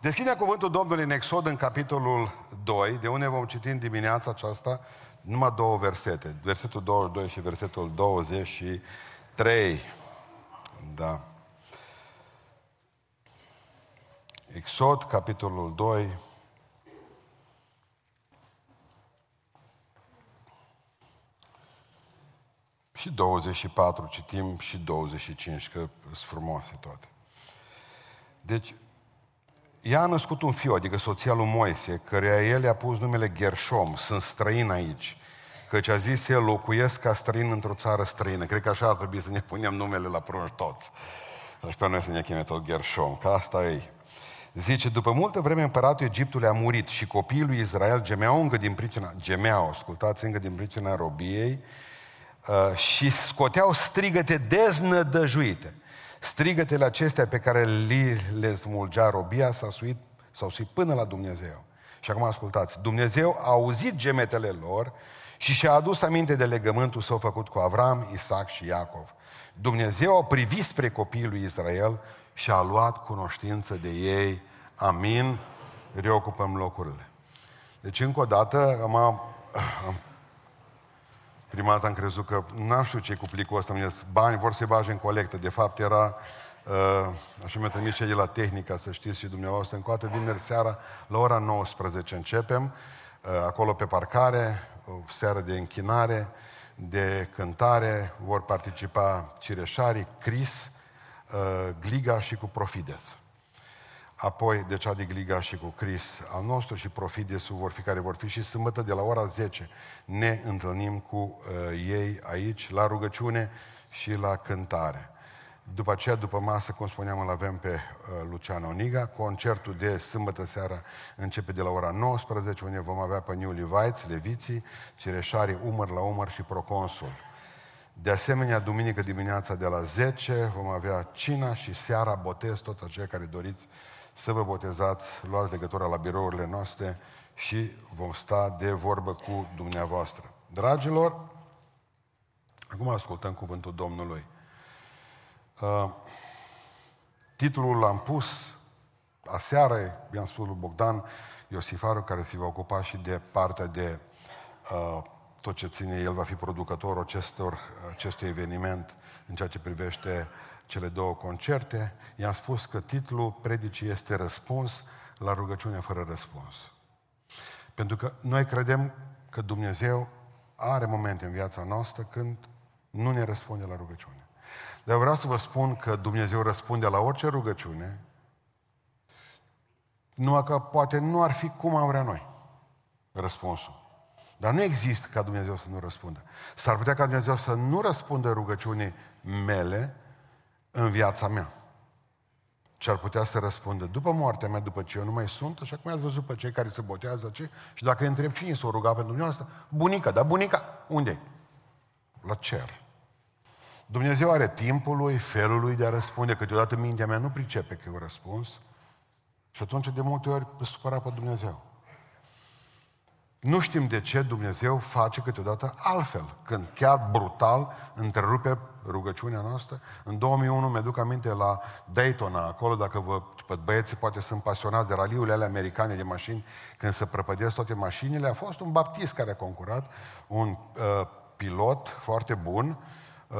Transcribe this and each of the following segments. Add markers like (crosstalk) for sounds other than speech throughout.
Deschidem cuvântul Domnului în Exod în capitolul 2, de unde vom citi în dimineața aceasta numai două versete. Versetul 22 și versetul 23. Da. Exod, capitolul 2. Și 24 citim și 25, că sunt frumoase toate. Deci, ea a născut un fiu, adică soția lui Moise, căreia el i-a pus numele Gershom, sunt străin aici. Căci a zis el, locuiesc ca străin într-o țară străină. Cred că așa ar trebui să ne punem numele la prunci toți. Și pe noi să ne cheme tot Gershom, că asta e. Zice, după multă vreme împăratul Egiptului a murit și copiii lui Israel gemeau încă din pricina, gemeau, ascultați, încă din pricina robiei uh, și scoteau strigăte deznădăjuite. Strigătele acestea pe care li le smulgea robia s-au suit, s-au suit până la Dumnezeu. Și acum ascultați, Dumnezeu a auzit gemetele lor și și-a adus aminte de legământul său făcut cu Avram, Isaac și Iacov. Dumnezeu a privit spre copiii lui Israel și a luat cunoștință de ei. Amin. Reocupăm locurile. Deci, încă o dată, am, am prima dată am crezut că n-am știu ce cu plicul ăsta, mi bani vor să-i bage în colectă. De fapt, era, uh, așa mi-a trimis cei de la tehnica, să știți și dumneavoastră, încoată vineri seara, la ora 19 începem, uh, acolo pe parcare, o seară de închinare, de cântare, vor participa Cireșarii, Cris, uh, Gliga și cu Profides. Apoi, deci Adi Gliga și cu Cris al nostru și Profidesul vor fi care vor fi și sâmbătă de la ora 10 ne întâlnim cu uh, ei aici la rugăciune și la cântare. După aceea, după masă, cum spuneam, îl avem pe uh, Luciano Oniga. Concertul de sâmbătă seara începe de la ora 19, unde vom avea pe New Levites, Leviții, Cireșarii, umăr la umăr și Proconsul. De asemenea, duminică dimineața de la 10 vom avea cina și seara botez, toți aceia care doriți să vă botezați, luați legătura la birourile noastre și vom sta de vorbă cu dumneavoastră. Dragilor, acum ascultăm cuvântul Domnului. Uh, titlul l-am pus aseară, i-am spus lui Bogdan Iosifaru, care se va ocupa și de partea de uh, tot ce ține, el va fi producătorul acestor, acestui eveniment în ceea ce privește cele două concerte. I-am spus că titlul predicii este Răspuns la rugăciunea fără răspuns. Pentru că noi credem că Dumnezeu are momente în viața noastră când nu ne răspunde la rugăciune. Dar vreau să vă spun că Dumnezeu răspunde la orice rugăciune, nu că poate nu ar fi cum am vrea noi răspunsul. Dar nu există ca Dumnezeu să nu răspundă. S-ar putea ca Dumnezeu să nu răspundă rugăciunii mele în viața mea. Ce ar putea să răspundă după moartea mea, după ce eu nu mai sunt, așa cum ați văzut pe cei care se botează, ce? și dacă îi întreb cine s-o ruga pentru dumneavoastră, bunica, dar bunica, unde La cer. Dumnezeu are timpul lui, felul lui de a răspunde, câteodată mintea mea nu pricepe că eu răspuns și atunci de multe ori pe supăra pe Dumnezeu. Nu știm de ce Dumnezeu face câteodată altfel, când chiar brutal întrerupe rugăciunea noastră. În 2001 mi-aduc aminte la Daytona, acolo, dacă vă, băieții poate sunt pasionați de raliurile alea americane de mașini, când se prăpădesc toate mașinile, a fost un baptist care a concurat, un uh, pilot foarte bun, uh,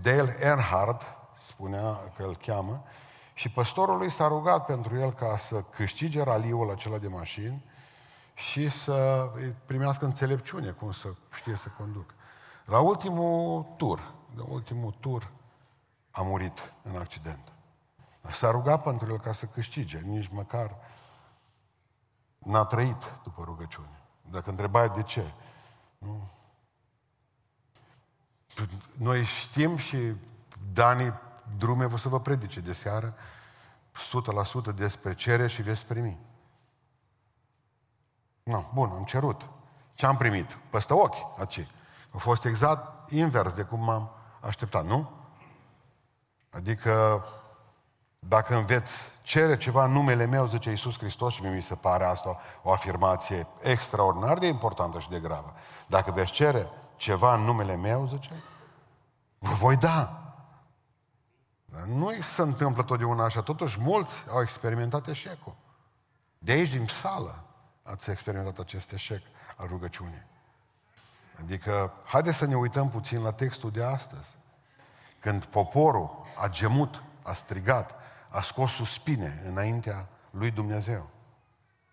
Dale Earnhardt, spunea că îl cheamă, și păstorul lui s-a rugat pentru el ca să câștige raliul acela de mașini și să primească înțelepciune, cum să știe să conducă. La ultimul tur, de ultimul tur, a murit în accident. S-a rugat pentru el ca să câștige, nici măcar n-a trăit după rugăciune. Dacă întrebați de ce, nu? Noi știm și Dani drume vă să vă predice de seară 100% despre cere și veți primi. Nu, bun, am cerut. Ce am primit? Păstă ochi, aci. A fost exact invers de cum m-am așteptat, nu? Adică, dacă înveți cere ceva în numele meu, zice Iisus Hristos, și mi se pare asta o afirmație extraordinar de importantă și de gravă. Dacă veți cere ceva în numele meu, zice, vă voi da. Dar nu se întâmplă totdeauna așa. Totuși, mulți au experimentat eșecul. De aici, din sală, ați experimentat acest eșec al rugăciunii. Adică, haideți să ne uităm puțin la textul de astăzi. Când poporul a gemut, a strigat, a scos suspine înaintea lui Dumnezeu.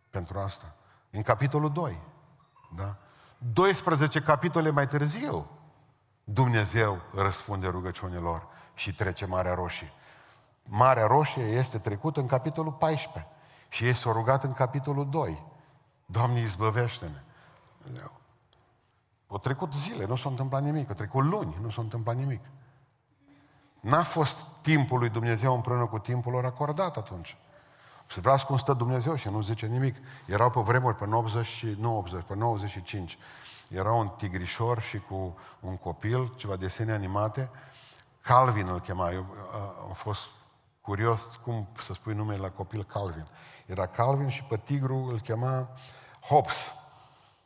Pentru asta. În capitolul 2. Da? 12 capitole mai târziu, Dumnezeu răspunde rugăciunilor și trece Marea Roșie. Marea Roșie este trecută în capitolul 14 și ei s-au rugat în capitolul 2. Doamne, izbăvește-ne! Au trecut zile, nu s-a întâmplat nimic. Au trecut luni, nu s-a întâmplat nimic. N-a fost timpul lui Dumnezeu împreună cu timpul lor acordat atunci. Să vreau cum stă Dumnezeu și nu zice nimic. Erau pe vremuri, pe 80, nu 80, pe 95. Era un tigrișor și cu un copil, ceva desene animate. Calvin îl chema. Eu am fost curios cum să spui numele la copil Calvin. Era Calvin și pe tigru îl chema Hobbes.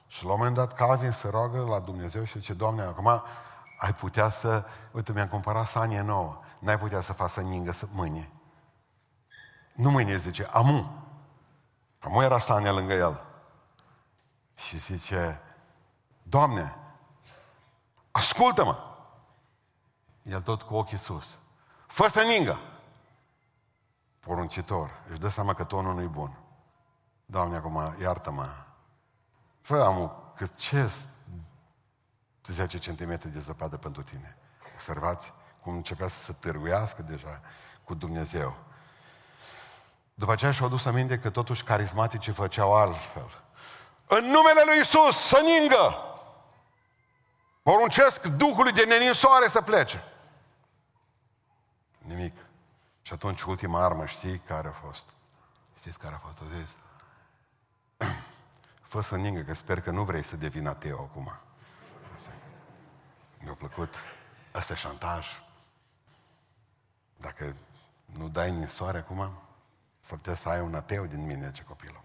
Și la un moment dat Calvin se roagă la Dumnezeu și zice, Doamne, acum ai putea să... Uite, mi-am cumpărat sanie nouă. N-ai putea să faci să ningă mâine. Nu mâine, zice, amu. Amu era sania lângă el. Și zice, Doamne, ascultă-mă. El tot cu ochii sus. Fă să ningă. Poruncitor. Își dă seama că tonul nu-i bun. Doamne, acum, iartă-mă. Fă, amu, că ce 10 cm de zăpadă pentru tine. Observați cum începea să se târguiască deja cu Dumnezeu. După aceea și-au dus aminte că totuși carismaticii făceau altfel. În numele lui Isus să ningă! Poruncesc Duhului de neninsoare să plece. Nimic. Și atunci ultima armă, știi care a fost? Știți care a fost? O zis, (clears throat) fă să ningă, că sper că nu vrei să devii ateu acum. Mi-a plăcut. Asta e șantaj. Dacă nu dai ninsoare acum, s-ar putea să ai un ateu din mine, ce copilul.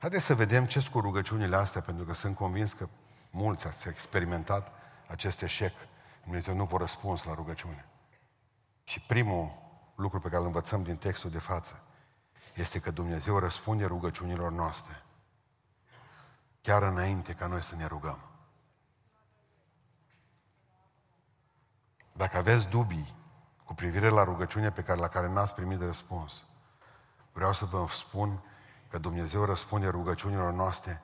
Haideți să vedem ce cu rugăciunile astea, pentru că sunt convins că mulți ați experimentat acest eșec. Dumnezeu nu vă răspuns la rugăciune. Și primul lucru pe care îl învățăm din textul de față este că Dumnezeu răspunde rugăciunilor noastre chiar înainte ca noi să ne rugăm. Dacă aveți dubii cu privire la rugăciunea pe care, la care n-ați primit de răspuns, vreau să vă spun că Dumnezeu răspunde rugăciunilor noastre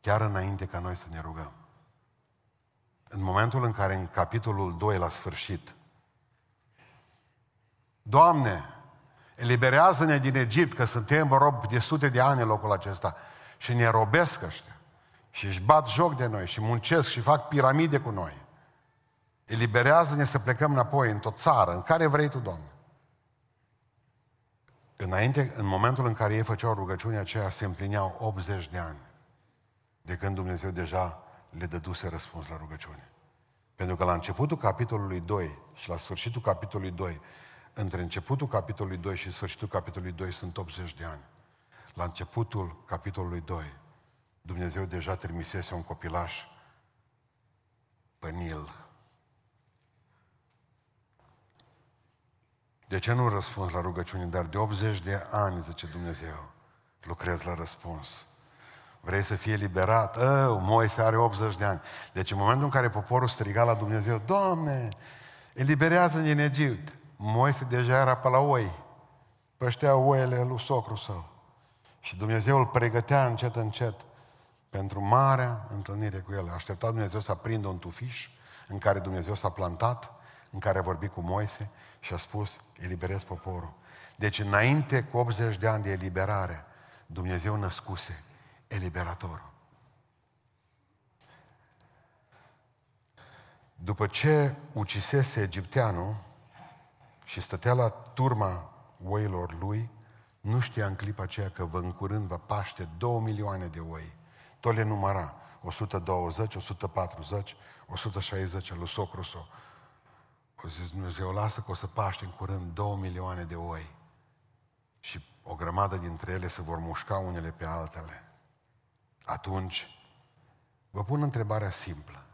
chiar înainte ca noi să ne rugăm. În momentul în care în capitolul 2, la sfârșit, Doamne, eliberează-ne din Egipt, că suntem rob de sute de ani în locul acesta și ne robesc ăștia și își bat joc de noi și muncesc și fac piramide cu noi. Eliberează-ne să plecăm înapoi, într-o țară, în care vrei Tu, Doamne. Înainte, în momentul în care ei făceau rugăciunea aceea, se împlineau 80 de ani de când Dumnezeu deja le dăduse răspuns la rugăciune. Pentru că la începutul capitolului 2 și la sfârșitul capitolului 2, între începutul capitolului 2 și sfârșitul capitolului 2 sunt 80 de ani. La începutul capitolului 2, Dumnezeu deja trimisese un copilaș pe Nil, De ce nu răspuns la rugăciune? Dar de 80 de ani, zice Dumnezeu, lucrez la răspuns. Vrei să fie liberat? Oh, Moise are 80 de ani. Deci în momentul în care poporul striga la Dumnezeu, Doamne, eliberează din Egipt. Moise deja era pe la oi. Păștea oile lui socru său. Și Dumnezeu îl pregătea încet, încet pentru marea întâlnire cu el. Aștepta Dumnezeu să aprindă un tufiș în care Dumnezeu s-a plantat, în care a vorbit cu Moise și a spus, eliberez poporul. Deci înainte cu 80 de ani de eliberare, Dumnezeu născuse eliberatorul. După ce ucisese egipteanul și stătea la turma oilor lui, nu știa în clipa aceea că vă în curând va paște două milioane de oi. Tot le număra. 120, 140, 160 lui socru său. O zis Dumnezeu, lasă că o să paște în curând două milioane de oi și o grămadă dintre ele se vor mușca unele pe altele. Atunci, vă pun întrebarea simplă.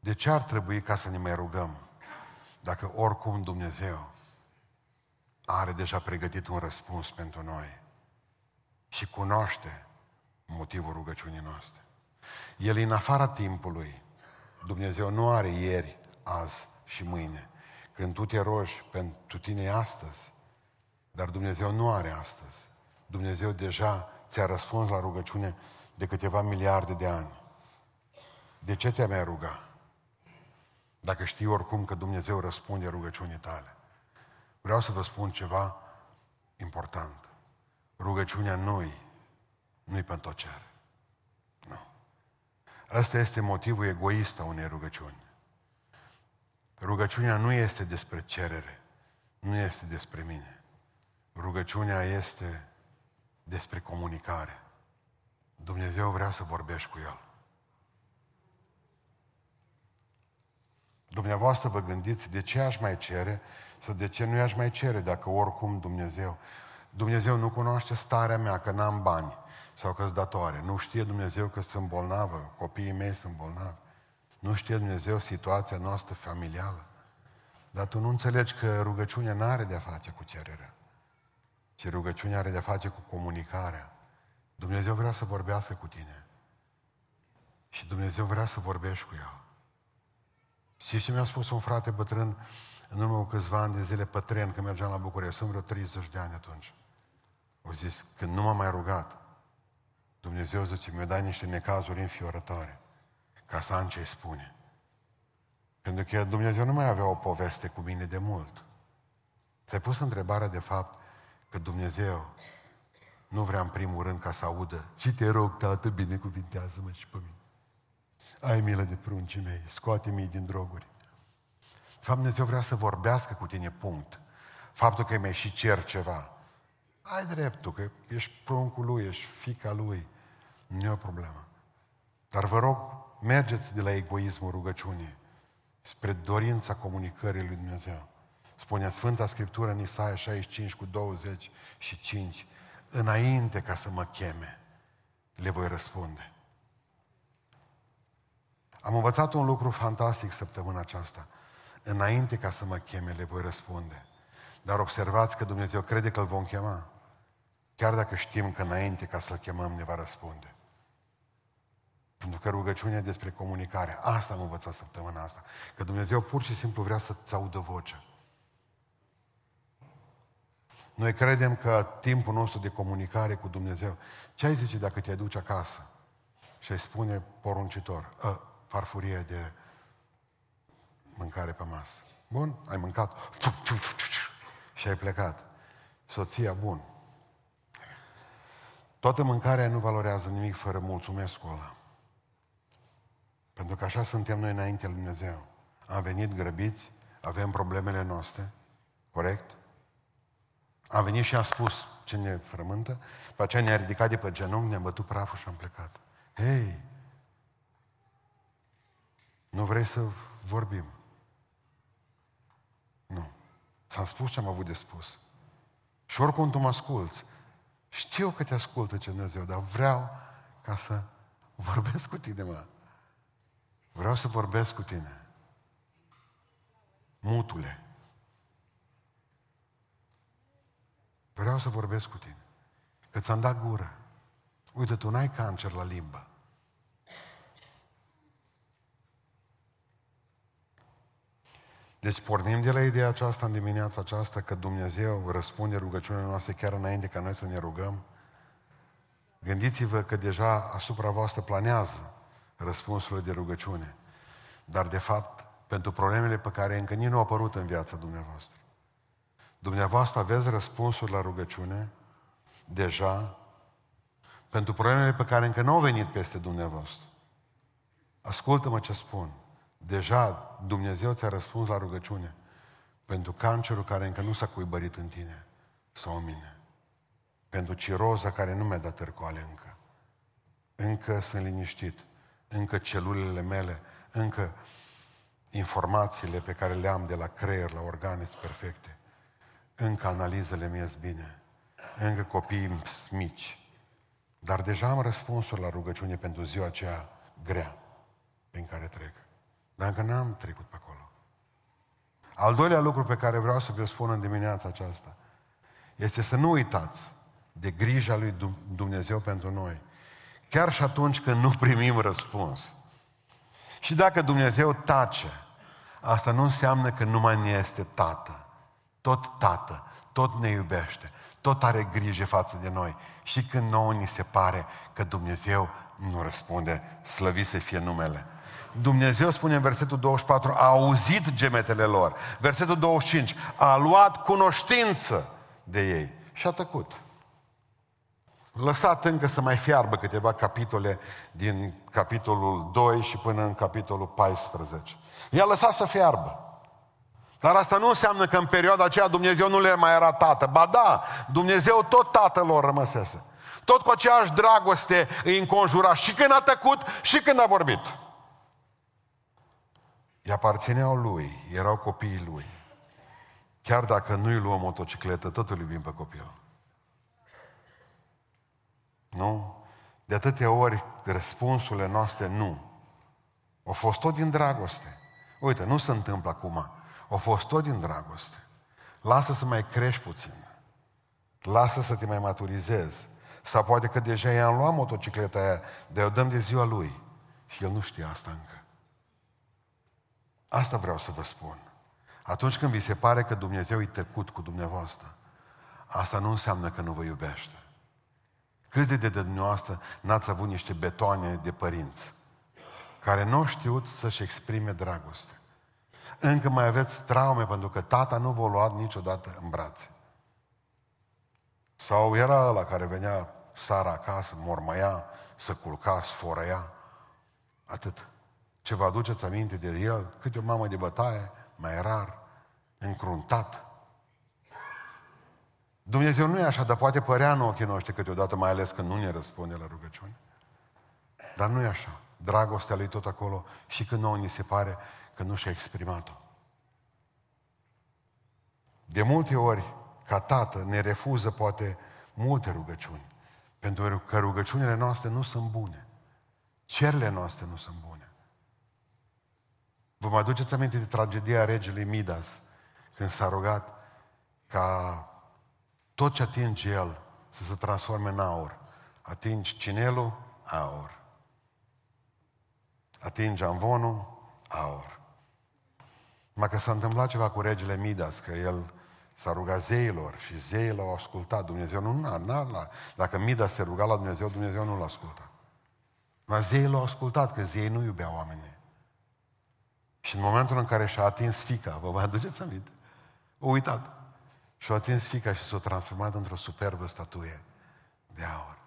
De ce ar trebui ca să ne mai rugăm dacă oricum Dumnezeu are deja pregătit un răspuns pentru noi? și cunoaște motivul rugăciunii noastre. El în afara timpului. Dumnezeu nu are ieri, azi și mâine. Când tu te rogi pentru tine astăzi, dar Dumnezeu nu are astăzi. Dumnezeu deja ți-a răspuns la rugăciune de câteva miliarde de ani. De ce te mai ruga? Dacă știi oricum că Dumnezeu răspunde rugăciunii tale. Vreau să vă spun ceva important. Rugăciunea nu-i, nu-i pentru cer. Nu. Ăsta este motivul egoist a unei rugăciuni. Rugăciunea nu este despre cerere, nu este despre mine. Rugăciunea este despre comunicare. Dumnezeu vrea să vorbești cu El. Dumneavoastră vă gândiți de ce aș mai cere sau de ce nu i-aș mai cere dacă oricum Dumnezeu. Dumnezeu nu cunoaște starea mea că n-am bani sau că-s datoare. Nu știe Dumnezeu că sunt bolnavă, copiii mei sunt bolnavi. Nu știe Dumnezeu situația noastră familială. Dar tu nu înțelegi că rugăciunea nu are de-a face cu cererea, ci rugăciunea are de-a face cu comunicarea. Dumnezeu vrea să vorbească cu tine. Și Dumnezeu vrea să vorbești cu El. Și ce mi-a spus un frate bătrân în urmă cu câțiva ani de zile pe tren, când mergeam la București, sunt vreo 30 de ani atunci. Au zis, când nu m-am mai rugat, Dumnezeu zice, mi-a dat niște necazuri înfiorătoare, ca să am ce spune. Pentru că Dumnezeu nu mai avea o poveste cu mine de mult. Ți-ai pus întrebarea de fapt că Dumnezeu nu vrea în primul rând ca să audă ce te rog, Tată, binecuvintează-mă și pe mine. Ai milă de pruncii mei, scoate-mi din droguri. De fapt, Dumnezeu vrea să vorbească cu tine, punct. Faptul că mai și cer ceva. Ai dreptul, că ești pruncul lui, ești fica lui. Nu e o problemă. Dar vă rog, mergeți de la egoismul rugăciunii spre dorința comunicării lui Dumnezeu. Spunea Sfânta Scriptură în Isaia 65 cu 25, înainte ca să mă cheme, le voi răspunde. Am învățat un lucru fantastic săptămâna aceasta. Înainte ca să mă cheme, le voi răspunde. Dar observați că Dumnezeu crede că îl vom chema. Chiar dacă știm că înainte ca să-l chemăm ne va răspunde. Pentru că rugăciunea e despre comunicare. Asta am învățat săptămâna asta. Că Dumnezeu pur și simplu vrea să-ți audă vocea. Noi credem că timpul nostru de comunicare cu Dumnezeu, ce ai zice dacă te aduci acasă și îi spune poruncitor, a, farfurie de mâncare pe masă. Bun, ai mâncat și ai plecat. Soția, bun. Toată mâncarea nu valorează nimic fără mulțumesc ăla. Pentru că așa suntem noi înainte lui Dumnezeu. Am venit grăbiți, avem problemele noastre, corect? Am venit și am spus ce ne frământă, pe aceea ne-a ridicat de pe genunchi, ne-a bătut praful și am plecat. Hei, nu vrei să vorbim? Nu. Ți-am spus ce am avut de spus. Și oricum tu mă asculți. Știu că te ascultă ce Dumnezeu, dar vreau ca să (laughs) vorbesc cu tine, mă. Vreau să vorbesc cu tine. Mutule. Vreau să vorbesc cu tine. Că ți-am dat gură. Uite, tu n-ai cancer la limbă. Deci pornim de la ideea aceasta în dimineața aceasta că Dumnezeu răspunde rugăciunile noastre chiar înainte ca noi să ne rugăm. Gândiți-vă că deja asupra voastră planează răspunsurile de rugăciune. Dar, de fapt, pentru problemele pe care încă nici nu au apărut în viața dumneavoastră. Dumneavoastră aveți răspunsuri la rugăciune deja pentru problemele pe care încă nu au venit peste dumneavoastră. Ascultă-mă ce spun. Deja Dumnezeu ți-a răspuns la rugăciune pentru cancerul care încă nu s-a cuibărit în tine sau în mine. Pentru ciroza care nu mi-a dat târcoale încă. Încă sunt liniștit încă celulele mele, încă informațiile pe care le am de la creier, la organe perfecte, încă analizele mi bine, încă copiii mici. Dar deja am răspunsuri la rugăciune pentru ziua aceea grea prin care trec. Dar încă n-am trecut pe acolo. Al doilea lucru pe care vreau să vă spun în dimineața aceasta este să nu uitați de grija lui Dumnezeu pentru noi. Chiar și atunci când nu primim răspuns. Și dacă Dumnezeu tace, asta nu înseamnă că nu mai ne este tată. Tot tată, tot ne iubește, tot are grijă față de noi. Și când nouă ni se pare că Dumnezeu nu răspunde, slăvit să fie numele. Dumnezeu spune în versetul 24, a auzit gemetele lor. Versetul 25, a luat cunoștință de ei și a tăcut. Lăsat încă să mai fiarbă câteva capitole din capitolul 2 și până în capitolul 14. I-a lăsat să fiarbă. Dar asta nu înseamnă că în perioada aceea Dumnezeu nu le mai era tată. Ba da, Dumnezeu tot tatăl lor rămăsese. Tot cu aceeași dragoste îi înconjura și când a tăcut și când a vorbit. Îi aparțineau lui, erau copiii lui. Chiar dacă nu îi luăm motocicletă, tot îl iubim pe copil. Nu? De atâtea ori răspunsurile noastre nu. Au fost tot din dragoste. Uite, nu se întâmplă acum. Au fost tot din dragoste. Lasă să mai crești puțin. Lasă să te mai maturizezi. Sau poate că deja i-am luat motocicleta aia, dar o dăm de ziua lui. Și el nu știe asta încă. Asta vreau să vă spun. Atunci când vi se pare că Dumnezeu e tăcut cu dumneavoastră, asta nu înseamnă că nu vă iubește. Câți de dumneavoastră n-ați avut niște betoane de părinți care nu au știut să-și exprime dragoste? Încă mai aveți traume pentru că tata nu v-a luat niciodată în brațe. Sau era ăla care venea sara acasă, mormăia, să culca, sforăia. Atât. Ce vă aduceți aminte de el? Câte o mamă de bătaie, mai rar, încruntat. Dumnezeu nu e așa, dar poate părea în ochii noștri câteodată, mai ales când nu ne răspunde la rugăciune. Dar nu e așa. Dragostea lui tot acolo și când nouă ni se pare că nu și-a exprimat-o. De multe ori, ca tată, ne refuză poate multe rugăciuni. Pentru că rugăciunile noastre nu sunt bune. Cerile noastre nu sunt bune. Vă mai aduceți aminte de tragedia regelui Midas, când s-a rugat ca tot ce atinge el să se transforme în aur. Atingi cinelul, aur. Atinge amvonul, aur. Mai că s-a întâmplat ceva cu regele Midas, că el s-a rugat zeilor și zeii l-au ascultat. Dumnezeu nu, n-a, n-a, dacă Midas se ruga la Dumnezeu, Dumnezeu nu l-a ascultat. Dar zeii l-au ascultat, că zeii nu iubeau oamenii. Și în momentul în care și-a atins fica, vă mai aduceți aminte? O uitat. Și-a atins fica și s-a transformat într-o superbă statuie de aur.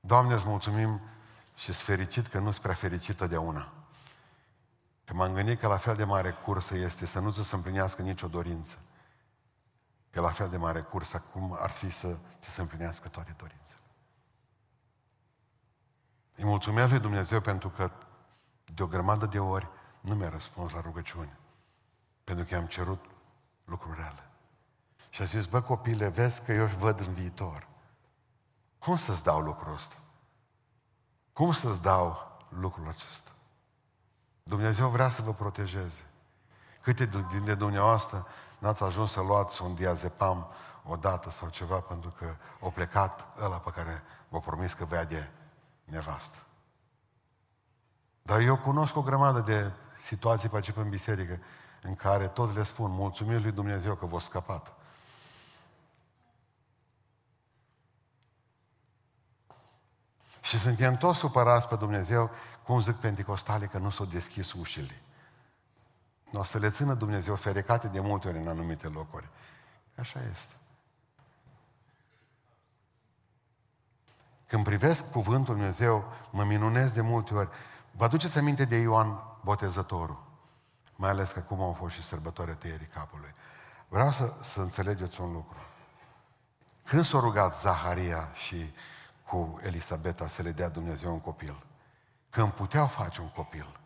Doamne, îți mulțumim și sunt fericit că nu sunt prea fericit totdeauna. Că m-am gândit că la fel de mare cursă este să nu ți se împlinească nicio dorință. Că la fel de mare cursă acum ar fi să ți se împlinească toate dorințele. Îi mulțumesc lui Dumnezeu pentru că de o grămadă de ori nu mi-a răspuns la rugăciune. Pentru că i-am cerut lucruri rele. Și a zis, bă copile, vezi că eu văd în viitor. Cum să-ți dau lucrul ăsta? Cum să-ți dau lucrul acesta? Dumnezeu vrea să vă protejeze. Câte dintre dumneavoastră n-ați ajuns să luați un diazepam odată sau ceva pentru că o plecat ăla pe care vă promis că vede nevastă. Dar eu cunosc o grămadă de situații pe aici în biserică în care toți le spun, mulțumim lui Dumnezeu că v-a scăpat. Și suntem toți supărați pe Dumnezeu, cum zic penticostale, că nu s-au deschis ușile. O să le țină Dumnezeu ferecate de multe ori în anumite locuri. Așa este. Când privesc cuvântul Dumnezeu, mă minunez de multe ori. Vă aduceți aminte de Ioan Botezătorul? Mai ales că acum au fost și sărbătoarea tăierii capului. Vreau să, să înțelegeți un lucru. Când s-a rugat Zaharia și cu Elisabeta să le dea Dumnezeu un copil, când puteau face un copil,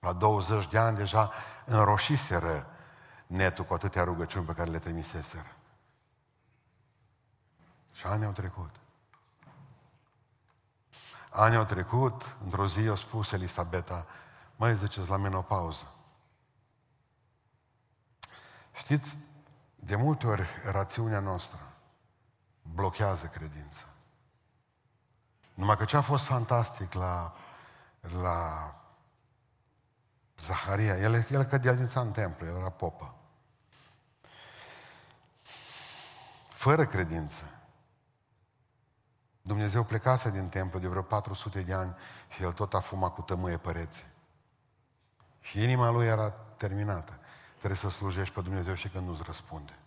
la 20 de ani deja înroșiseră netul cu atâtea rugăciuni pe care le trimiseseră. Și ani au trecut. Ani au trecut, într-o zi a spus Elisabeta, mai ziceți la menopauză. Știți, De multe ori, rațiunea noastră blochează credința. Numai că ce a fost fantastic la, la Zaharia, el, el cădea din în templu, el era popă. Fără credință. Dumnezeu plecase din templu de vreo 400 de ani și el tot a fumat cu tămâie păreți. Și inima lui era terminată. Trebuie să slujești pe Dumnezeu și când nu-ți răspunde.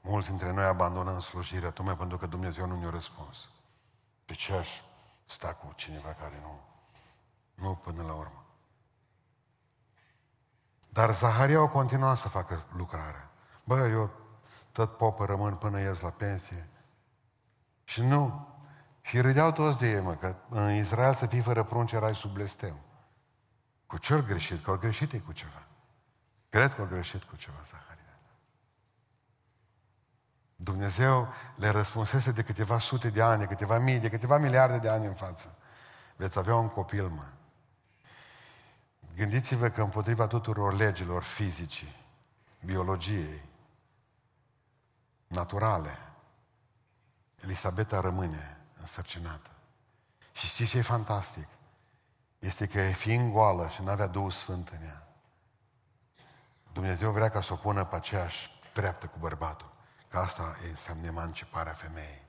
Mulți dintre noi abandonăm slujirea tocmai pentru că Dumnezeu nu ne-a răspuns. Pe ce aș sta cu cineva care nu, nu până la urmă. Dar Zaharia o continua să facă lucrarea. Bă, eu tot popă rămân până ies la pensie. Și nu. Și râdeau toți de ei, mă, că în Israel să fii fără prunci erai sub blestem. Cu ce ori greșit? Că ori greșit e cu ceva. Cred că ori greșit cu ceva, Zaharia. Dumnezeu le răspunsese de câteva sute de ani, de câteva mii, de câteva miliarde de ani în față. Veți avea un copil, mă. Gândiți-vă că împotriva tuturor legilor fizicii, biologiei, naturale, Elisabeta rămâne însărcinată. Și știți ce e fantastic? Este că fiind goală și nu avea Duhul Sfânt în ea, Dumnezeu vrea ca să o pună pe aceeași treaptă cu bărbatul. Că asta înseamnă emanciparea femeii.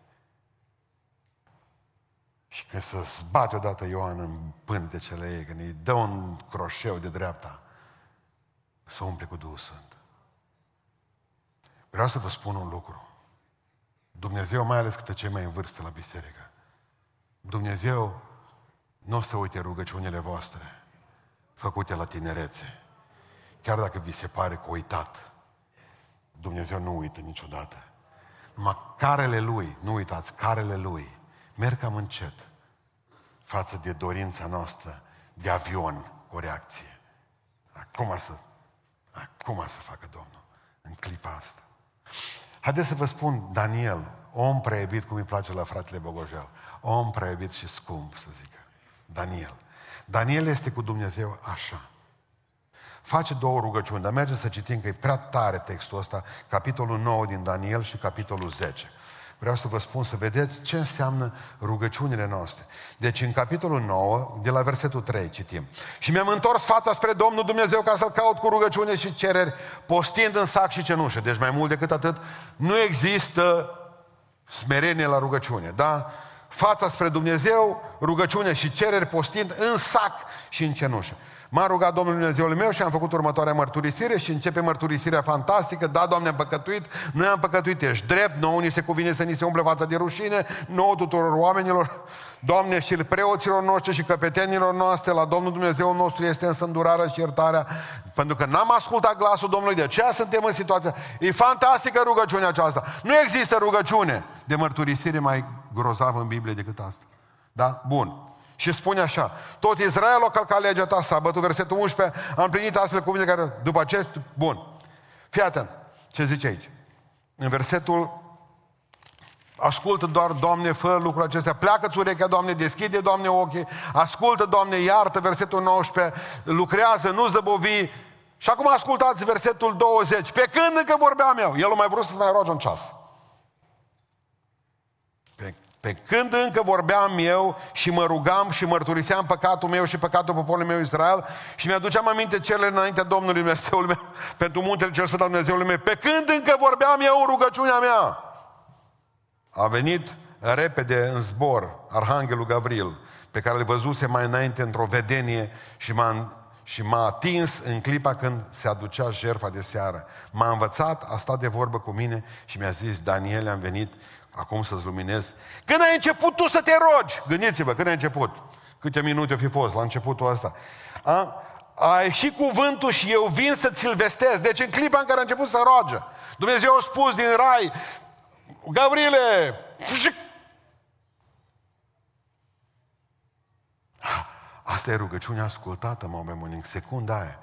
Și când să zbate odată Ioan în pântecele ei, când îi dă un croșeu de dreapta, să umple cu Duhul Sfânt. Vreau să vă spun un lucru. Dumnezeu, mai ales câte cei mai în vârstă la biserică, Dumnezeu nu o să uite rugăciunile voastre făcute la tinerețe. Chiar dacă vi se pare că uitat, Dumnezeu nu uită niciodată. Numai carele Lui, nu uitați, carele Lui, merg cam încet față de dorința noastră de avion cu o reacție. Acum să, acum să facă Domnul, în clipa asta. Haideți să vă spun, Daniel, om prea cum îi place la fratele Bogojel, om prea și scump, să zică. Daniel. Daniel este cu Dumnezeu așa. Face două rugăciuni, dar merge să citim că e prea tare textul ăsta, capitolul 9 din Daniel și capitolul 10. Vreau să vă spun să vedeți ce înseamnă rugăciunile noastre. Deci în capitolul 9, de la versetul 3, citim. Și mi-am întors fața spre Domnul Dumnezeu ca să-L caut cu rugăciune și cereri, postind în sac și cenușă. Deci mai mult decât atât, nu există smerenie la rugăciune, da? Fața spre Dumnezeu, rugăciune și cereri postind în sac și în cenușă. M-a rugat Domnul Dumnezeul meu și am făcut următoarea mărturisire și începe mărturisirea fantastică. Da, Doamne, am păcătuit, noi am păcătuit, ești drept, nouă ni se cuvine să ni se umple fața de rușine, nouă tuturor oamenilor, Doamne, și preoților noștri și căpetenilor noastre, la Domnul Dumnezeu nostru este însândurarea și iertarea, pentru că n-am ascultat glasul Domnului, de aceea suntem în situația. E fantastică rugăciunea aceasta. Nu există rugăciune de mărturisire mai grozavă în Biblie decât asta. Da? Bun. Și spune așa, tot Israel a călcat legea ta, s-a bătut versetul 11, am împlinit astfel cuvinte care, după acest, bun. Fii atent, ce zice aici. În versetul, ascultă doar, Doamne, fă lucrul acestea, pleacă-ți urechea, Doamne, deschide, Doamne, ochii, ascultă, Doamne, iartă, versetul 19, lucrează, nu zăbovi. Și acum ascultați versetul 20, pe când încă vorbeam eu, el a mai vrut să-ți mai roage un ceas. Pe când încă vorbeam eu și mă rugam și mărturiseam păcatul meu și păcatul poporului meu Israel și mi-aduceam aminte cele înaintea Domnului Dumnezeului meu, (laughs) pentru muntele cel Sfânt al Dumnezeului meu, pe când încă vorbeam eu în rugăciunea mea, a venit repede în zbor Arhanghelul Gabriel, pe care îl văzuse mai înainte într-o vedenie și m-a, și m-a atins în clipa când se aducea jertfa de seară. M-a învățat, a stat de vorbă cu mine și mi-a zis, Daniel, am venit acum să-ți luminez. Când ai început tu să te rogi, gândiți-vă, când ai început, câte minute au fi fost la începutul ăsta, a, a ieșit cuvântul și eu vin să ți-l vestez. Deci în clipa în care a început să roage, Dumnezeu a spus din rai, Gabriele, Asta e rugăciunea ascultată, mă în secunda aia.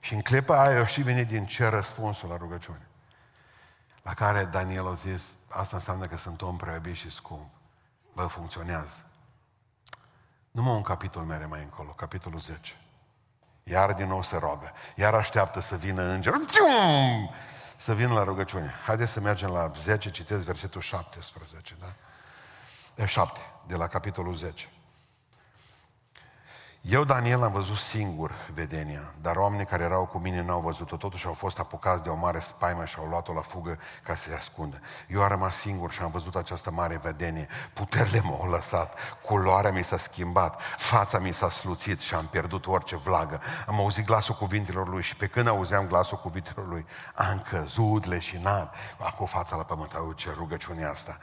Și în clipa aia a și venit din ce răspunsul la rugăciune. La care Daniel a zis, asta înseamnă că sunt om prea și scump. Bă, funcționează. Numai un capitol mere mai încolo, capitolul 10. Iar din nou se roagă. Iar așteaptă să vină îngerul. Țium! Să vină la rugăciune. Haideți să mergem la 10, citesc versetul 17, da? De 7, de la capitolul 10. Eu, Daniel, am văzut singur vedenia, dar oamenii care erau cu mine n-au văzut-o. Totuși au fost apucați de o mare spaimă și au luat-o la fugă ca să se ascundă. Eu am rămas singur și am văzut această mare vedenie. Puterile m-au lăsat, culoarea mi s-a schimbat, fața mi s-a sluțit și am pierdut orice vlagă. Am auzit glasul cuvintelor lui și pe când auzeam glasul cuvintelor lui, am căzut leșinat. Acum fața la pământ, au ce rugăciune asta.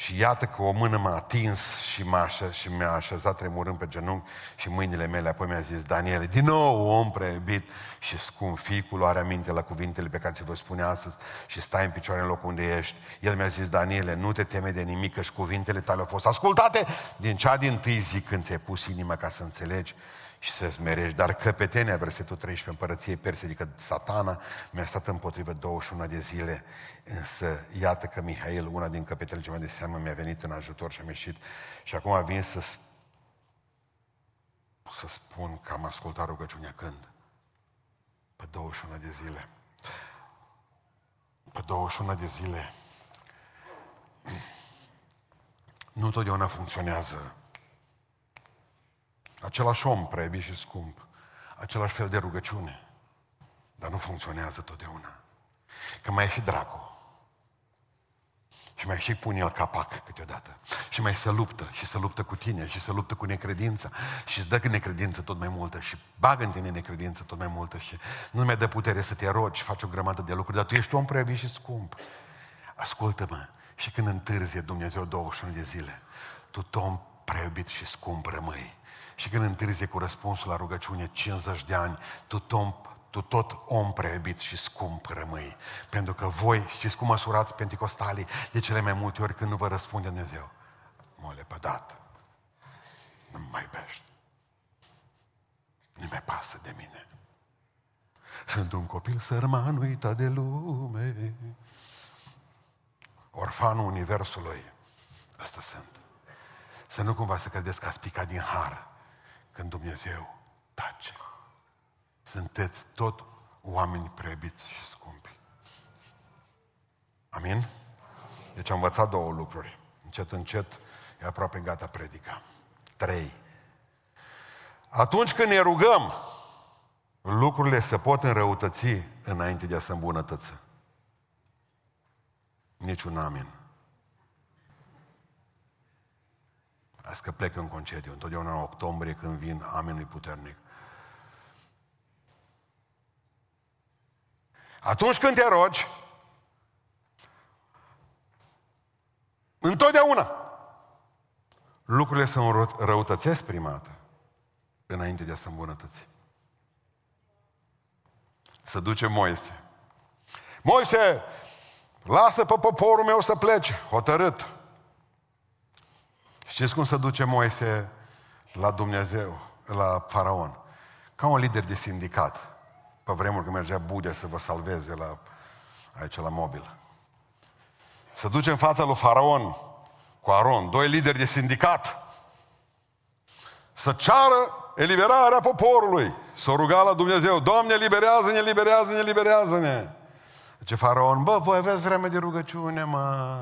Și iată că o mână m-a atins și, m-a așez, și mi-a așezat tremurând pe genunchi și mâinile mele. Apoi mi-a zis, Daniel, din nou om preibit și scump, fii cu luarea minte la cuvintele pe care ți vă spune astăzi și stai în picioare în locul unde ești. El mi-a zis, Daniele, nu te teme de nimic, că și cuvintele tale au fost ascultate din cea din tâi zi când ți-ai pus inima ca să înțelegi și să smerești. Dar căpetenia, versetul 13, împărăției perse, adică satana, mi-a stat împotrivă 21 de zile. Însă, iată că Mihail, una din căpetenile ce mai de seamă, mi-a venit în ajutor și am ieșit. Și acum vin să, să spun că am ascultat rugăciunea când? Pe 21 de zile. Pe 21 de zile. Nu totdeauna funcționează Același om prebiș și scump. Același fel de rugăciune. Dar nu funcționează totdeauna. Că mai e și dracul. Și mai și pune el capac câteodată. Și mai se luptă și se luptă cu tine și se luptă cu necredința. Și îți dă necredință tot mai multă și bagă în tine necredință tot mai multă și nu mai dă putere să te rogi, faci o grămadă de lucruri, dar tu ești om prebi și scump. Ascultă-mă, și când întârzie Dumnezeu 21 de zile, tu om preubit și scump rămâi. Și când întârzie cu răspunsul la rugăciune 50 de ani, tu, tom, tu tot om preiubit și scump rămâi. Pentru că voi știți cum măsurați penticostalii de cele mai multe ori când nu vă răspunde Dumnezeu. Mă lepădat. Nu mai iubești. Nu mai pasă de mine. Sunt un copil sărman uitat de lume. Orfanul Universului. Asta sunt. Să nu cumva să credeți că ați picat din har când Dumnezeu tace. Sunteți tot oameni prebiți și scumpi. Amin? Deci am învățat două lucruri. Încet, încet, e aproape gata predica. Trei. Atunci când ne rugăm, lucrurile se pot înrăutăți înainte de a se îmbunătăți. Niciun amin. Azi că plec în concediu, întotdeauna în octombrie când vin, amenul puternic. Atunci când te rogi, întotdeauna lucrurile se răutățesc prima dată înainte de a se îmbunătăți. Să duce Moise. Moise, lasă pe poporul meu să plece, hotărât. Știți cum se duce Moise la Dumnezeu, la faraon? Ca un lider de sindicat. Pe vremuri când mergea Budea să vă salveze la, aici la mobil. Se duce în fața lui faraon cu Aron, doi lideri de sindicat, să ceară eliberarea poporului. Să o ruga la Dumnezeu, Doamne, eliberează-ne, eliberează-ne, eliberează-ne. Ce faraon, bă, voi aveți vreme de rugăciune, mă.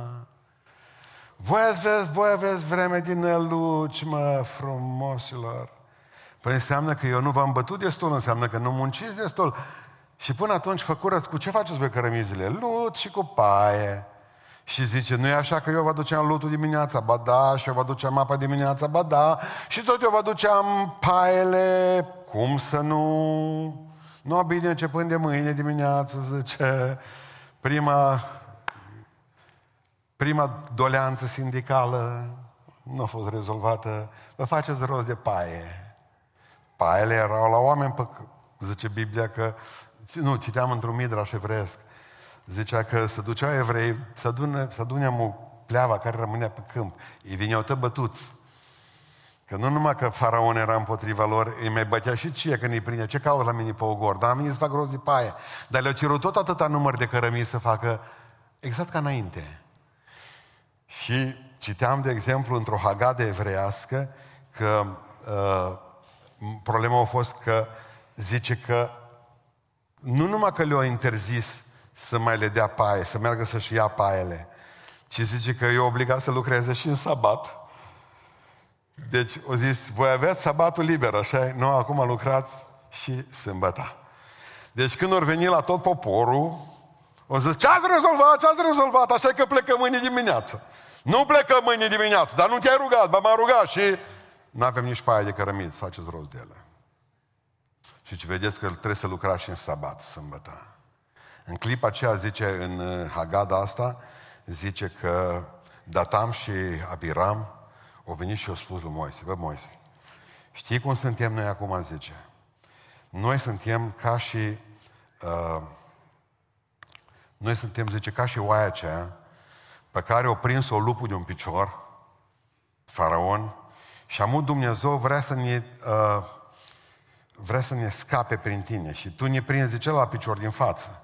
Voi aveți, voi aveți vreme din năluci, mă, frumosilor. Păi înseamnă că eu nu v-am bătut destul, înseamnă că nu munciți destul. Și până atunci făcurăți, cu ce faceți voi cărămizile? Lut și cu paie. Și zice, nu e așa că eu vă duceam lutul dimineața, ba da, și eu vă duceam apa dimineața, ba da, și tot eu vă duceam paiele, cum să nu? Nu, bine, începând de mâine dimineață, zice, prima Prima doleanță sindicală nu a fost rezolvată. Vă faceți rost de paie. Paiele erau la oameni, pe, zice Biblia că, nu, citeam într-un midraș evresc, zicea că se duceau evrei să adune, să adune pleava care rămânea pe câmp. Ei vineau bătuți. Că nu numai că faraon era împotriva lor, îi mai bătea și cie când îi prinde. Ce cauți la mine pe ogor? Dar am să fac rost de paie. Dar le-au cerut tot atâta număr de cărămii să facă exact ca înainte. Și citeam, de exemplu, într-o hagadă evreiască că uh, problema a fost că zice că nu numai că le-a interzis să mai le dea paie, să meargă să-și ia paiele, ci zice că e obligat să lucreze și în sabat. Deci, o zis, voi aveți sabatul liber, așa Nu, acum lucrați și sâmbăta. Deci când ori veni la tot poporul, o zis, ce ați rezolvat, ce ați rezolvat, așa că plecăm mâine dimineață. Nu plecăm mâine dimineață, dar nu te-ai rugat, ba m-am rugat și nu avem nici paie de cărămiți, faceți rost de ele. Și ce vedeți că trebuie să lucrați și în sabat, sâmbătă. În clipa aceea zice, în uh, Hagada asta, zice că Datam și Abiram au venit și au spus lui Moise, bă Moise, știi cum suntem noi acum, zice? Noi suntem ca și, uh, noi suntem, zice, ca și oaia aceea pe care o prins-o lupul de un picior, faraon, și amul Dumnezeu vrea să ne, uh, vrea să ne scape prin tine și tu ne prinzi de celălalt picior din față.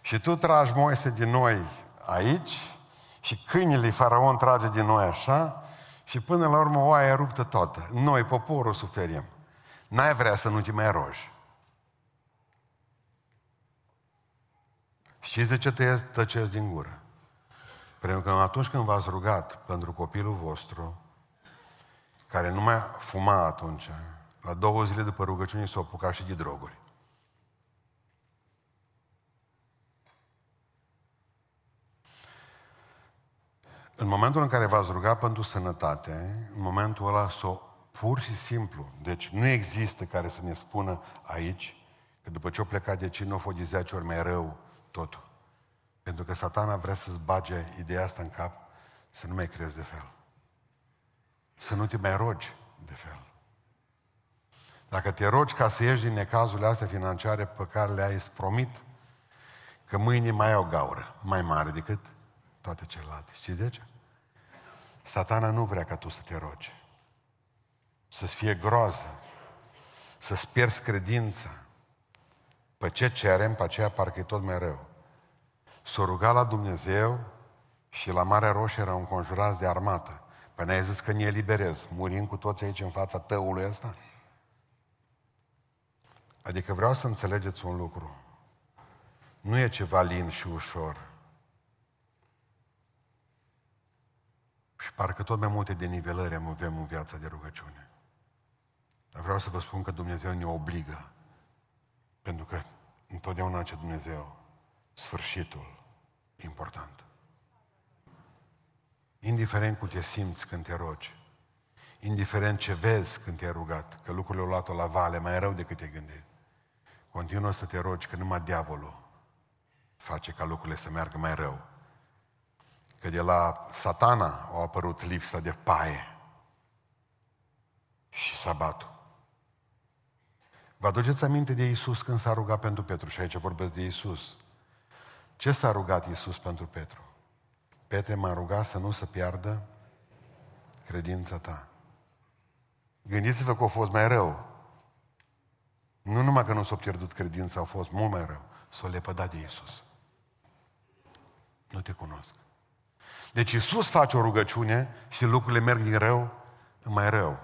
Și tu tragi Moise din noi aici și câinele faraon trage din noi așa și până la urmă oaia ruptă toată. Noi, poporul, suferim. N-ai vrea să nu te mai rogi. Știți de ce te tăceți din gură? Pentru că atunci când v-ați rugat pentru copilul vostru, care nu mai fuma atunci, la două zile după rugăciune s-a apucat și de droguri. În momentul în care v-ați rugat pentru sănătate, în momentul ăla s-o pur și simplu, deci nu există care să ne spună aici că după ce o plecat de ce nu a fost de 10 ori mai rău totul. Pentru că satana vrea să-ți bage ideea asta în cap, să nu mai crezi de fel. Să nu te mai rogi de fel. Dacă te rogi ca să ieși din necazurile astea financiare pe care le-ai promit, că mâine mai ai o gaură mai mare decât toate celelalte. Știți de ce? Satana nu vrea ca tu să te rogi. Să-ți fie groază. Să-ți pierzi credința. Pe ce cerem, pe aceea parcă e tot mai rău. S-a rugat la Dumnezeu și la Marea Roșie erau înconjurați de armată. Păi ne-ai zis că ne eliberez. Murim cu toți aici în fața tăului ăsta? Adică vreau să înțelegeți un lucru. Nu e ceva lin și ușor. Și parcă tot mai multe denivelări am avem în viața de rugăciune. Dar vreau să vă spun că Dumnezeu ne obligă. Pentru că întotdeauna ce Dumnezeu, sfârșitul important. Indiferent cum te simți când te rogi, indiferent ce vezi când te-ai rugat, că lucrurile au luat-o la vale mai rău decât te gândit, continuă să te rogi, că numai diavolul face ca lucrurile să meargă mai rău că de la satana a apărut lipsa de paie și sabatul. Vă aduceți aminte de Isus când s-a rugat pentru Petru? Și aici vorbesc de Isus. Ce s-a rugat Isus pentru Petru? Petre m-a rugat să nu se piardă credința ta. Gândiți-vă că a fost mai rău. Nu numai că nu s-a pierdut credința, a fost mult mai rău. S-a lepădat de Isus. Nu te cunosc. Deci Iisus face o rugăciune și lucrurile merg din rău în mai rău.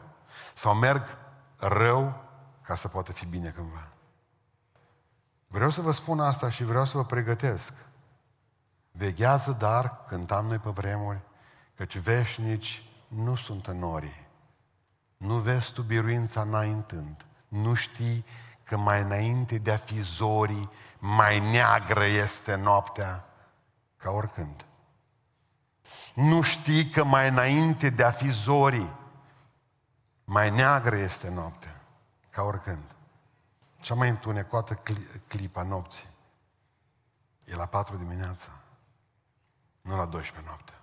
Sau merg rău ca să poată fi bine cândva. Vreau să vă spun asta și vreau să vă pregătesc. Veghează, dar, cântam noi pe vremuri, căci veșnici nu sunt în norii. Nu vezi tu biruința înaintând. Nu știi că mai înainte de a fi zorii, mai neagră este noaptea ca oricând. Nu știi că mai înainte de a fi zorii, mai neagră este noaptea, ca oricând. Cea mai întunecoată clipa nopții e la 4 dimineața, nu la 12 noaptea.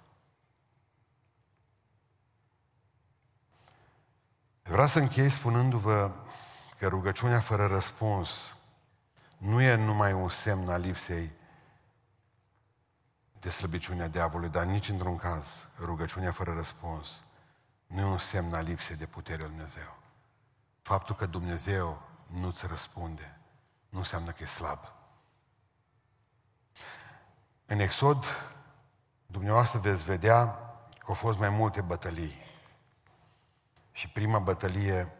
Vreau să închei spunându-vă că rugăciunea fără răspuns nu e numai un semn al lipsei de slăbiciunea diavolului, dar nici într-un caz rugăciunea fără răspuns nu e un semn al lipsei de putere al Dumnezeu. Faptul că Dumnezeu nu-ți răspunde nu înseamnă că e slab. În Exod, dumneavoastră veți vedea că au fost mai multe bătălii. Și prima bătălie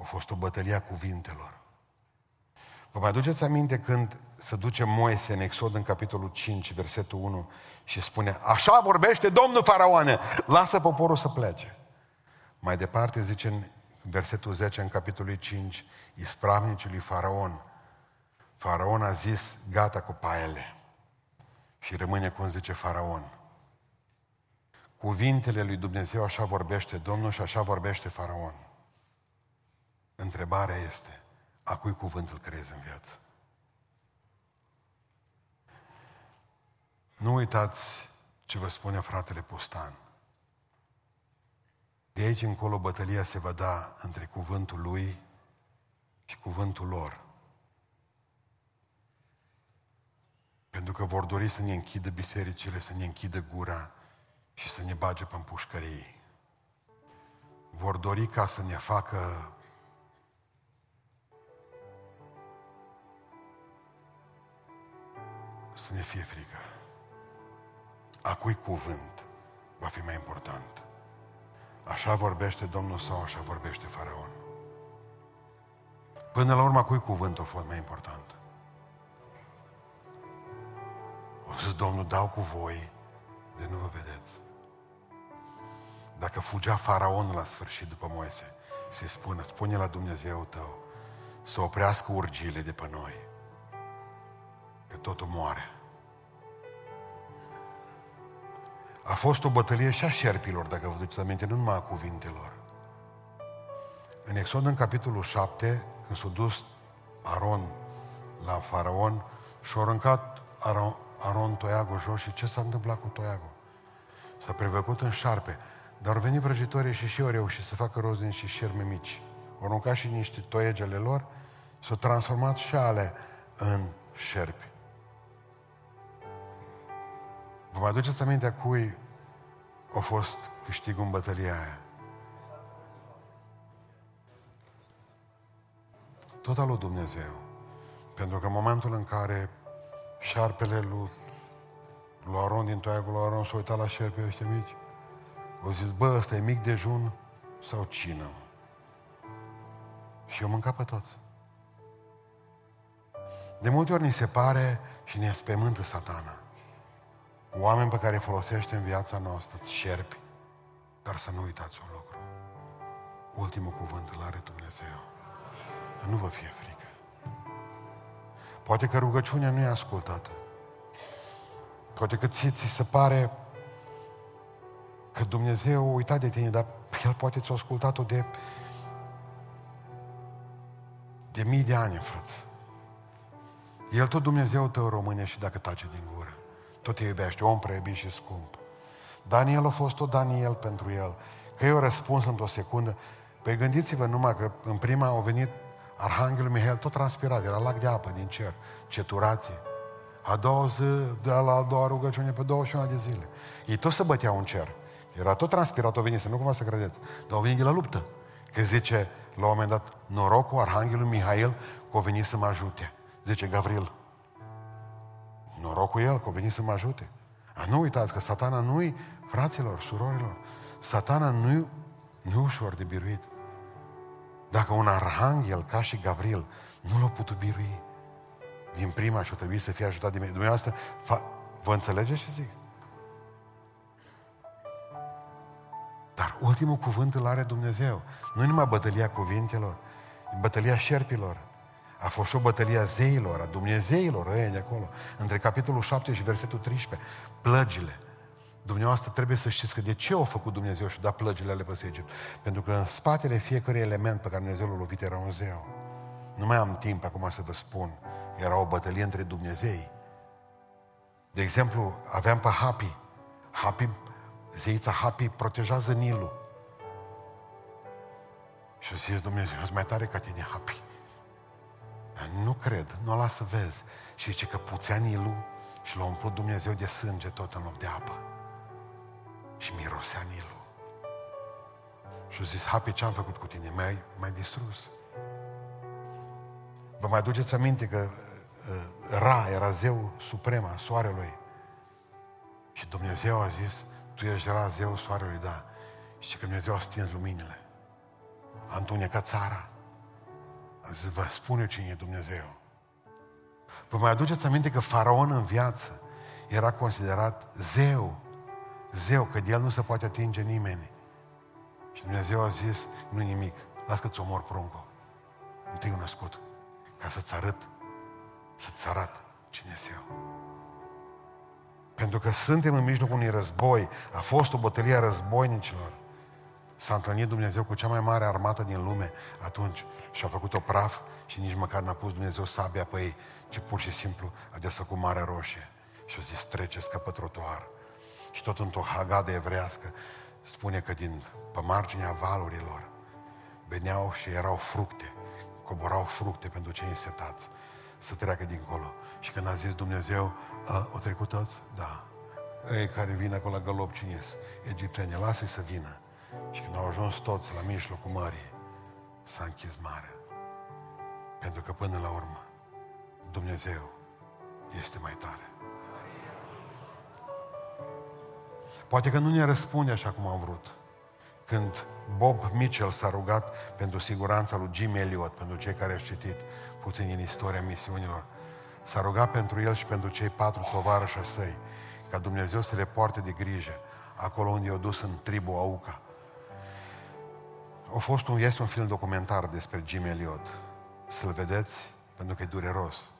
a fost o bătălie a cuvintelor. Vă mai aduceți aminte când se duce Moise în Exod în capitolul 5, versetul 1 și spune, așa vorbește Domnul Faraoane, lasă poporul să plece. Mai departe zice în versetul 10 în capitolul 5, ispravnicii lui Faraon. Faraon a zis, gata cu paele. Și rămâne cum zice Faraon. Cuvintele lui Dumnezeu așa vorbește Domnul și așa vorbește Faraon. Întrebarea este, a cui cuvânt îl crezi în viață? Nu uitați ce vă spune fratele Pustan. De aici încolo bătălia se va da între cuvântul lui și cuvântul lor. Pentru că vor dori să ne închidă bisericile, să ne închidă gura și să ne bage pe pușcării. Vor dori ca să ne facă să ne fie frică. A cui cuvânt va fi mai important? Așa vorbește Domnul sau așa vorbește Faraon? Până la urmă, cui cuvânt a fost mai important? O să Domnul, dau cu voi de nu vă vedeți. Dacă fugea Faraon la sfârșit după Moise, se spune, spune la Dumnezeu tău să oprească urgile de pe noi. Că totul moare. A fost o bătălie și a șerpilor, dacă vă duceți aminte, nu numai a cuvintelor. În Exod, în capitolul 7, când s-a dus Aron la faraon și-a aruncat Aron, Aron toiagul jos și ce s-a întâmplat cu toiagul? S-a prevăcut în șarpe. Dar au venit vrăjitorii și și au reușit să facă roz din și șerme mici. Au aruncat și niște toiegele lor, s-au transformat și ale în șerpi. Vă mai aduceți aminte a cui a fost câștigul în bătălia aia? Tot al lui Dumnezeu. Pentru că în momentul în care șarpele lui, lui Aron din toiagul lui Aron s-a uitat la șerpe ăștia mici, au zis, bă, ăsta e mic dejun sau cină? Și eu mâncat pe toți. De multe ori ni se pare și ne spemântă satana. Oameni pe care îi folosește în viața noastră, șerpi, dar să nu uitați un lucru. Ultimul cuvânt îl are Dumnezeu. Nu vă fie frică. Poate că rugăciunea nu e ascultată. Poate că ție ți se pare că Dumnezeu a uitat de tine, dar El poate ți-a ascultat-o de de mii de ani în față. El tot Dumnezeu tău române și dacă tace din gură. Tot te iubește, om prea și scump. Daniel a fost tot Daniel pentru el. Că eu răspuns într-o secundă. Păi gândiți-vă numai că în prima au venit Arhanghelul Mihail tot transpirat, era lac de apă din cer, ceturație. A doua zi, de la a doua rugăciune pe 21 de zile. Ei tot se băteau în cer. Era tot transpirat, o venit, să nu cumva să credeți. Dar au venit la luptă. Că zice, la un moment dat, norocul Arhanghelul Mihail că a venit să mă ajute. Zice Gavril. Norocul el că a venit să mă ajute. A, nu uitați că satana nu-i, fraților, surorilor, satana nu-i, nu ușor de biruit. Dacă un arhanghel ca și Gavril nu l-a putut birui din prima și o trebuie să fie ajutat de mine, dumneavoastră, fa- vă înțelegeți ce zic? Dar ultimul cuvânt îl are Dumnezeu. Nu numai bătălia cuvintelor, bătălia șerpilor. A fost și o bătălie a zeilor, a Dumnezeilor, ăia de acolo. Între capitolul 7 și versetul 13. Plăgile. Dumneavoastră trebuie să știți că de ce a făcut Dumnezeu și da plăgile ale peste Egipt. Pentru că în spatele fiecărui element pe care Dumnezeu l-a lovit era un zeu. Nu mai am timp acum să vă spun. Era o bătălie între Dumnezei. De exemplu, aveam pe Hapi. Hapi, zeița Hapi protejează Nilul. Și o zis Dumnezeu, sunt mai tare ca tine, Hapi. Dar nu cred, nu o las să vezi. Și zice că puțea Nilul și l-a umplut Dumnezeu de sânge tot în loc de apă și mirosea Nilul. Și a zis, Hapi, ce am făcut cu tine? M-ai, m-ai distrus. Vă mai aduceți aminte că uh, Ra era zeu suprem al soarelui. Și Dumnezeu a zis, tu ești Ra, zeu soarelui, da. Și că Dumnezeu a stins luminile. A întunecat țara. A zis, vă spune cine e Dumnezeu. Vă mai aduceți aminte că faraon în viață era considerat zeu. Zeu, că de el nu se poate atinge nimeni. Și Dumnezeu a zis, nu nimic, las că-ți omor pruncul. Întâi născut, ca să-ți arăt, să-ți arăt cine eu. Pentru că suntem în mijlocul unui război, a fost o bătălie a războinicilor. S-a întâlnit Dumnezeu cu cea mai mare armată din lume atunci și a făcut-o praf și nici măcar n-a pus Dumnezeu sabia pe ei, ci pur și simplu a desfăcut Marea Roșie și a zis treceți ca pe trotuar. Și tot într-o hagadă evrească spune că din pe marginea valurilor veneau și erau fructe, coborau fructe pentru cei însetați să treacă dincolo. Și când a zis Dumnezeu, a, o trecut toți? Da. Ei care vin acolo la gălop, cine Egipteni, lasă să vină. Și când au ajuns toți la mijlocul mării, s-a închis marea. Pentru că până la urmă, Dumnezeu este mai tare. Poate că nu ne răspunde așa cum am vrut. Când Bob Mitchell s-a rugat pentru siguranța lui Jim Elliot, pentru cei care au citit puțin în istoria misiunilor, s-a rugat pentru el și pentru cei patru tovarăși săi, ca Dumnezeu să le poarte de grijă acolo unde i-au dus în tribul Auca. A fost un, este un film documentar despre Jim Elliot. Să-l vedeți, pentru că e dureros.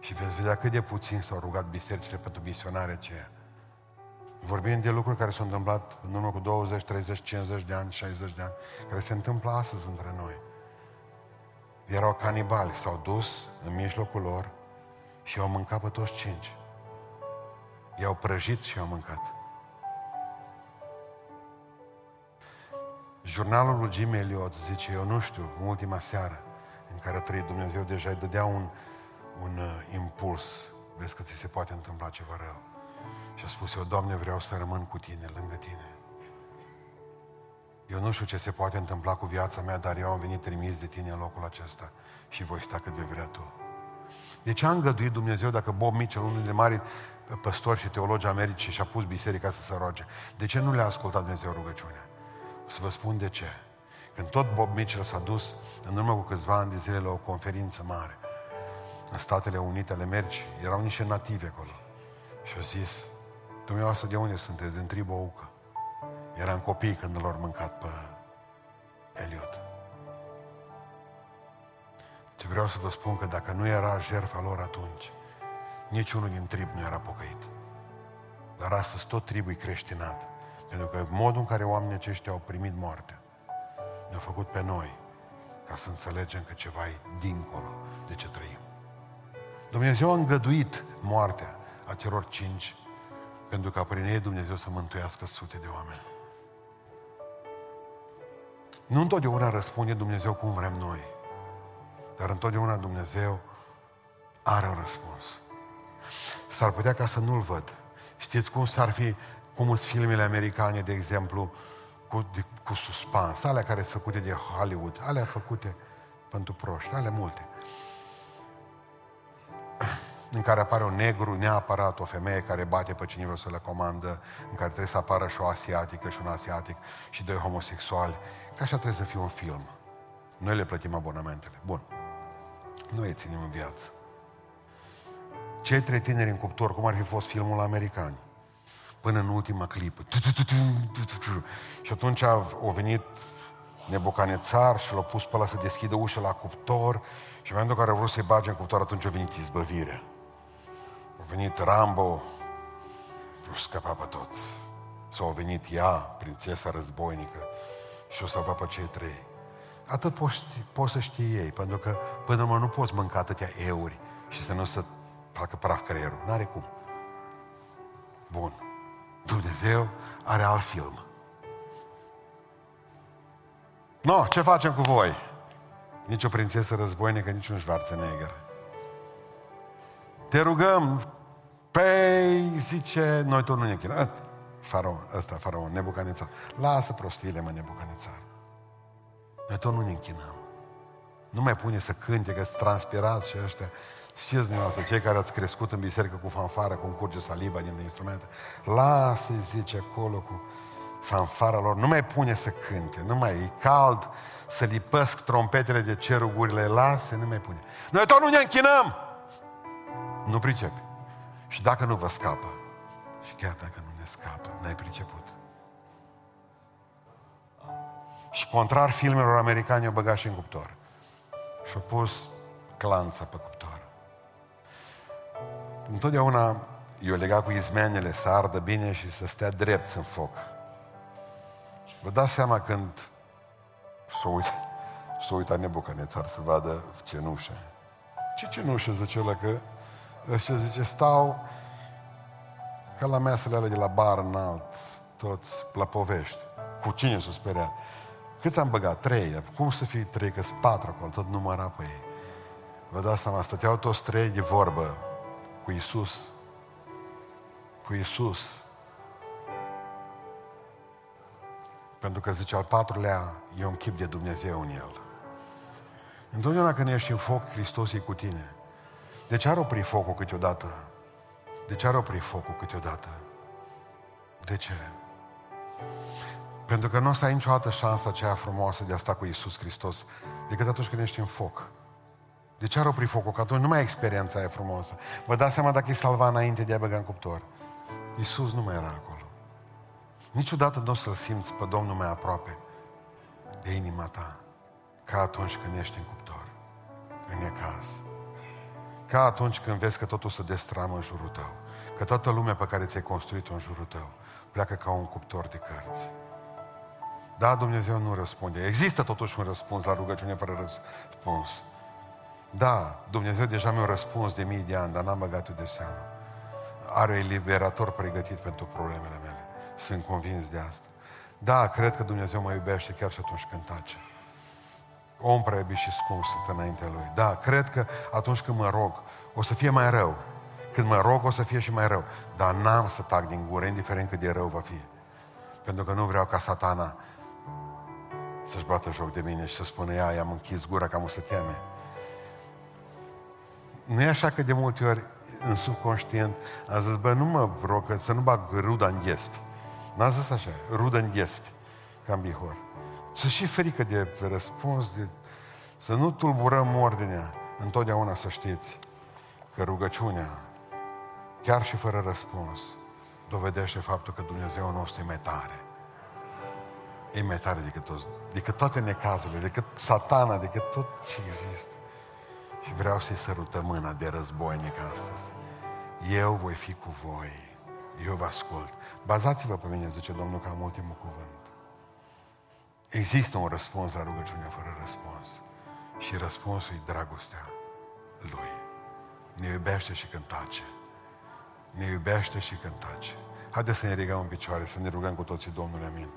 Și veți vedea cât de puțin s-au rugat bisericile pentru misionare aceea. Vorbim de lucruri care s-au întâmplat în urmă cu 20, 30, 50 de ani, 60 de ani, care se întâmplă astăzi între noi. Erau canibali, s-au dus în mijlocul lor și au mâncat pe toți cinci. I-au prăjit și au mâncat. Jurnalul lui Jim Elliot zice, eu nu știu, în ultima seară în care a trăit Dumnezeu, deja îi dădea un, un uh, impuls. Vezi că ți se poate întâmpla ceva rău. Și a spus, eu, Doamne, vreau să rămân cu Tine, lângă Tine. Eu nu știu ce se poate întâmpla cu viața mea, dar eu am venit trimis de Tine în locul acesta și voi sta cât vei vrea Tu. De ce a îngăduit Dumnezeu dacă Bob Mitchell, unul dintre mari păstori și teologi americi, și-a pus biserica să se roage? De ce nu le-a ascultat Dumnezeu rugăciunea? O să vă spun de ce. Când tot Bob Mitchell s-a dus în urmă cu câțiva ani de zile la o conferință mare în Statele Unite ale Americii, erau niște nativi acolo. Și au zis, dumneavoastră de unde sunteți? Din tribul Ucă. Eram copii când l-au mâncat pe Eliot. Ce vreau să vă spun că dacă nu era jertfa lor atunci, niciunul din trib nu era pocăit. Dar astăzi tot tribul e creștinat. Pentru că modul în care oamenii aceștia au primit moartea ne-a făcut pe noi ca să înțelegem că ceva e dincolo de ce trăim. Dumnezeu a îngăduit moartea a celor cinci pentru ca prin ei Dumnezeu să mântuiască sute de oameni. Nu întotdeauna răspunde Dumnezeu cum vrem noi, dar întotdeauna Dumnezeu are un răspuns. S-ar putea ca să nu-l văd. Știți cum s-ar fi, cum sunt filmele americane, de exemplu, cu, de, cu suspans, alea care sunt făcute de Hollywood, alea făcute pentru proști, alea multe. În care apare un negru, neapărat o femeie care bate pe cineva să le comandă, în care trebuie să apară și o asiatică și un asiatic și doi homosexuali. Că așa trebuie să fie un film. Noi le plătim abonamentele. Bun. Noi îi ținem în viață. Cei trei tineri în cuptor, cum ar fi fost filmul american, până în ultima clipă. Și atunci a venit Nebucanețar și l-a pus pe ăla să deschidă ușa la cuptor și în momentul în care a vrut să-i bage în cuptor, atunci a venit izbăvirea. A venit Rambo, nu scăpa pe toți. Sau a venit ea, prințesa războinică, și o să vă pe cei trei. Atât poți, poți să știi ei, pentru că până urmă nu poți mânca atâtea euri și să nu să facă praf creierul. N-are cum. Bun. Dumnezeu are alt film. No, ce facem cu voi? Nici o prințesă războinică, nici un Schwarzenegger. Te rugăm, pe zice, noi tot nu ne chinăm. Faraon, ăsta, faraon, nebucanețar. Lasă prostiile, mă, nebucanețar. Noi tot nu ne închinăm. Nu mai pune să cânte, că transpirați și ăștia. Știți dumneavoastră, cei care ați crescut în biserică cu fanfară, cum curge saliva din instrumente, lasă zice acolo cu fanfara lor, nu mai pune să cânte, nu mai e cald, să lipăsc trompetele de cerugurile, lasă, nu mai pune. Noi tot nu ne închinăm! Nu pricepi. Și dacă nu vă scapă, și chiar dacă nu ne scapă, n-ai priceput. Și contrar filmelor americane, o băga și în cuptor. Și-a pus clanța pe cuptor. Întotdeauna eu lega cu izmenele să ardă bine și să stea drept în foc. Vă dați seama când s-o uitat, s-o uitat Nebucanețar să vadă cenușă. Ce cenușă, zice ăla, că ăștia zice, stau ca la mesele alea de la bar înalt, toți la povești. Cu cine s-o speria? Câți am băgat? Trei. Cum să fie trei? Că sunt patru acolo, tot număra pe ei. Vă dați seama, stăteau toți trei de vorbă cu Isus. Cu Isus. Pentru că zice, al patrulea e un chip de Dumnezeu în el. Întotdeauna când ești în foc, Hristos e cu tine. De ce ar opri focul câteodată? De ce ar opri focul câteodată? De ce? Pentru că nu o să ai niciodată șansa aceea frumoasă de a sta cu Isus Hristos decât atunci când ești în foc. De ce ar opri focul? Că atunci nu mai ai experiența aia frumoasă. Vă dați seama dacă e salva înainte de a băga în cuptor. Isus nu mai era acolo. Niciodată nu o să-L simți pe Domnul mai aproape de inima ta ca atunci când ești în cuptor, în necaz. Ca atunci când vezi că totul se destramă în jurul tău. Că toată lumea pe care ți-ai construit-o în jurul tău pleacă ca un cuptor de cărți. Da, Dumnezeu nu răspunde. Există totuși un răspuns la rugăciune fără răspuns. Da, Dumnezeu deja mi-a răspuns de mii de ani, dar n-am băgat de seamă. Are eliberator pregătit pentru problemele mele. Sunt convins de asta. Da, cred că Dumnezeu mă iubește chiar și atunci când tace. Om prea iubit și scump sunt înaintea Lui. Da, cred că atunci când mă rog, o să fie mai rău. Când mă rog, o să fie și mai rău. Dar n-am să tac din gură, indiferent cât de rău va fi. Pentru că nu vreau ca satana să-și bată joc de mine și să spună, ia, i-am închis gura ca să teme. Nu e așa că de multe ori în subconștient a zis, bă, nu mă rog că să nu bag ruda în ghiespi. N-a zis așa, rudă în ghiespi, ca în bihor. Să și frică de răspuns, de... să nu tulburăm ordinea. Întotdeauna să știți că rugăciunea, chiar și fără răspuns, dovedește faptul că Dumnezeu nostru e mai tare. E mai tare decât, toți, decât toate necazurile, decât satana, decât tot ce există. Și vreau să-i sărutăm mâna de războinic astăzi. Eu voi fi cu voi. Eu vă ascult. Bazați-vă pe mine, zice Domnul, ca am ultimul cuvânt. Există un răspuns la rugăciunea fără răspuns. Și răspunsul e dragostea Lui. Ne iubește și când tace. Ne iubește și când tace. Haideți să ne ridicăm în picioare, să ne rugăm cu toții Domnul, amin.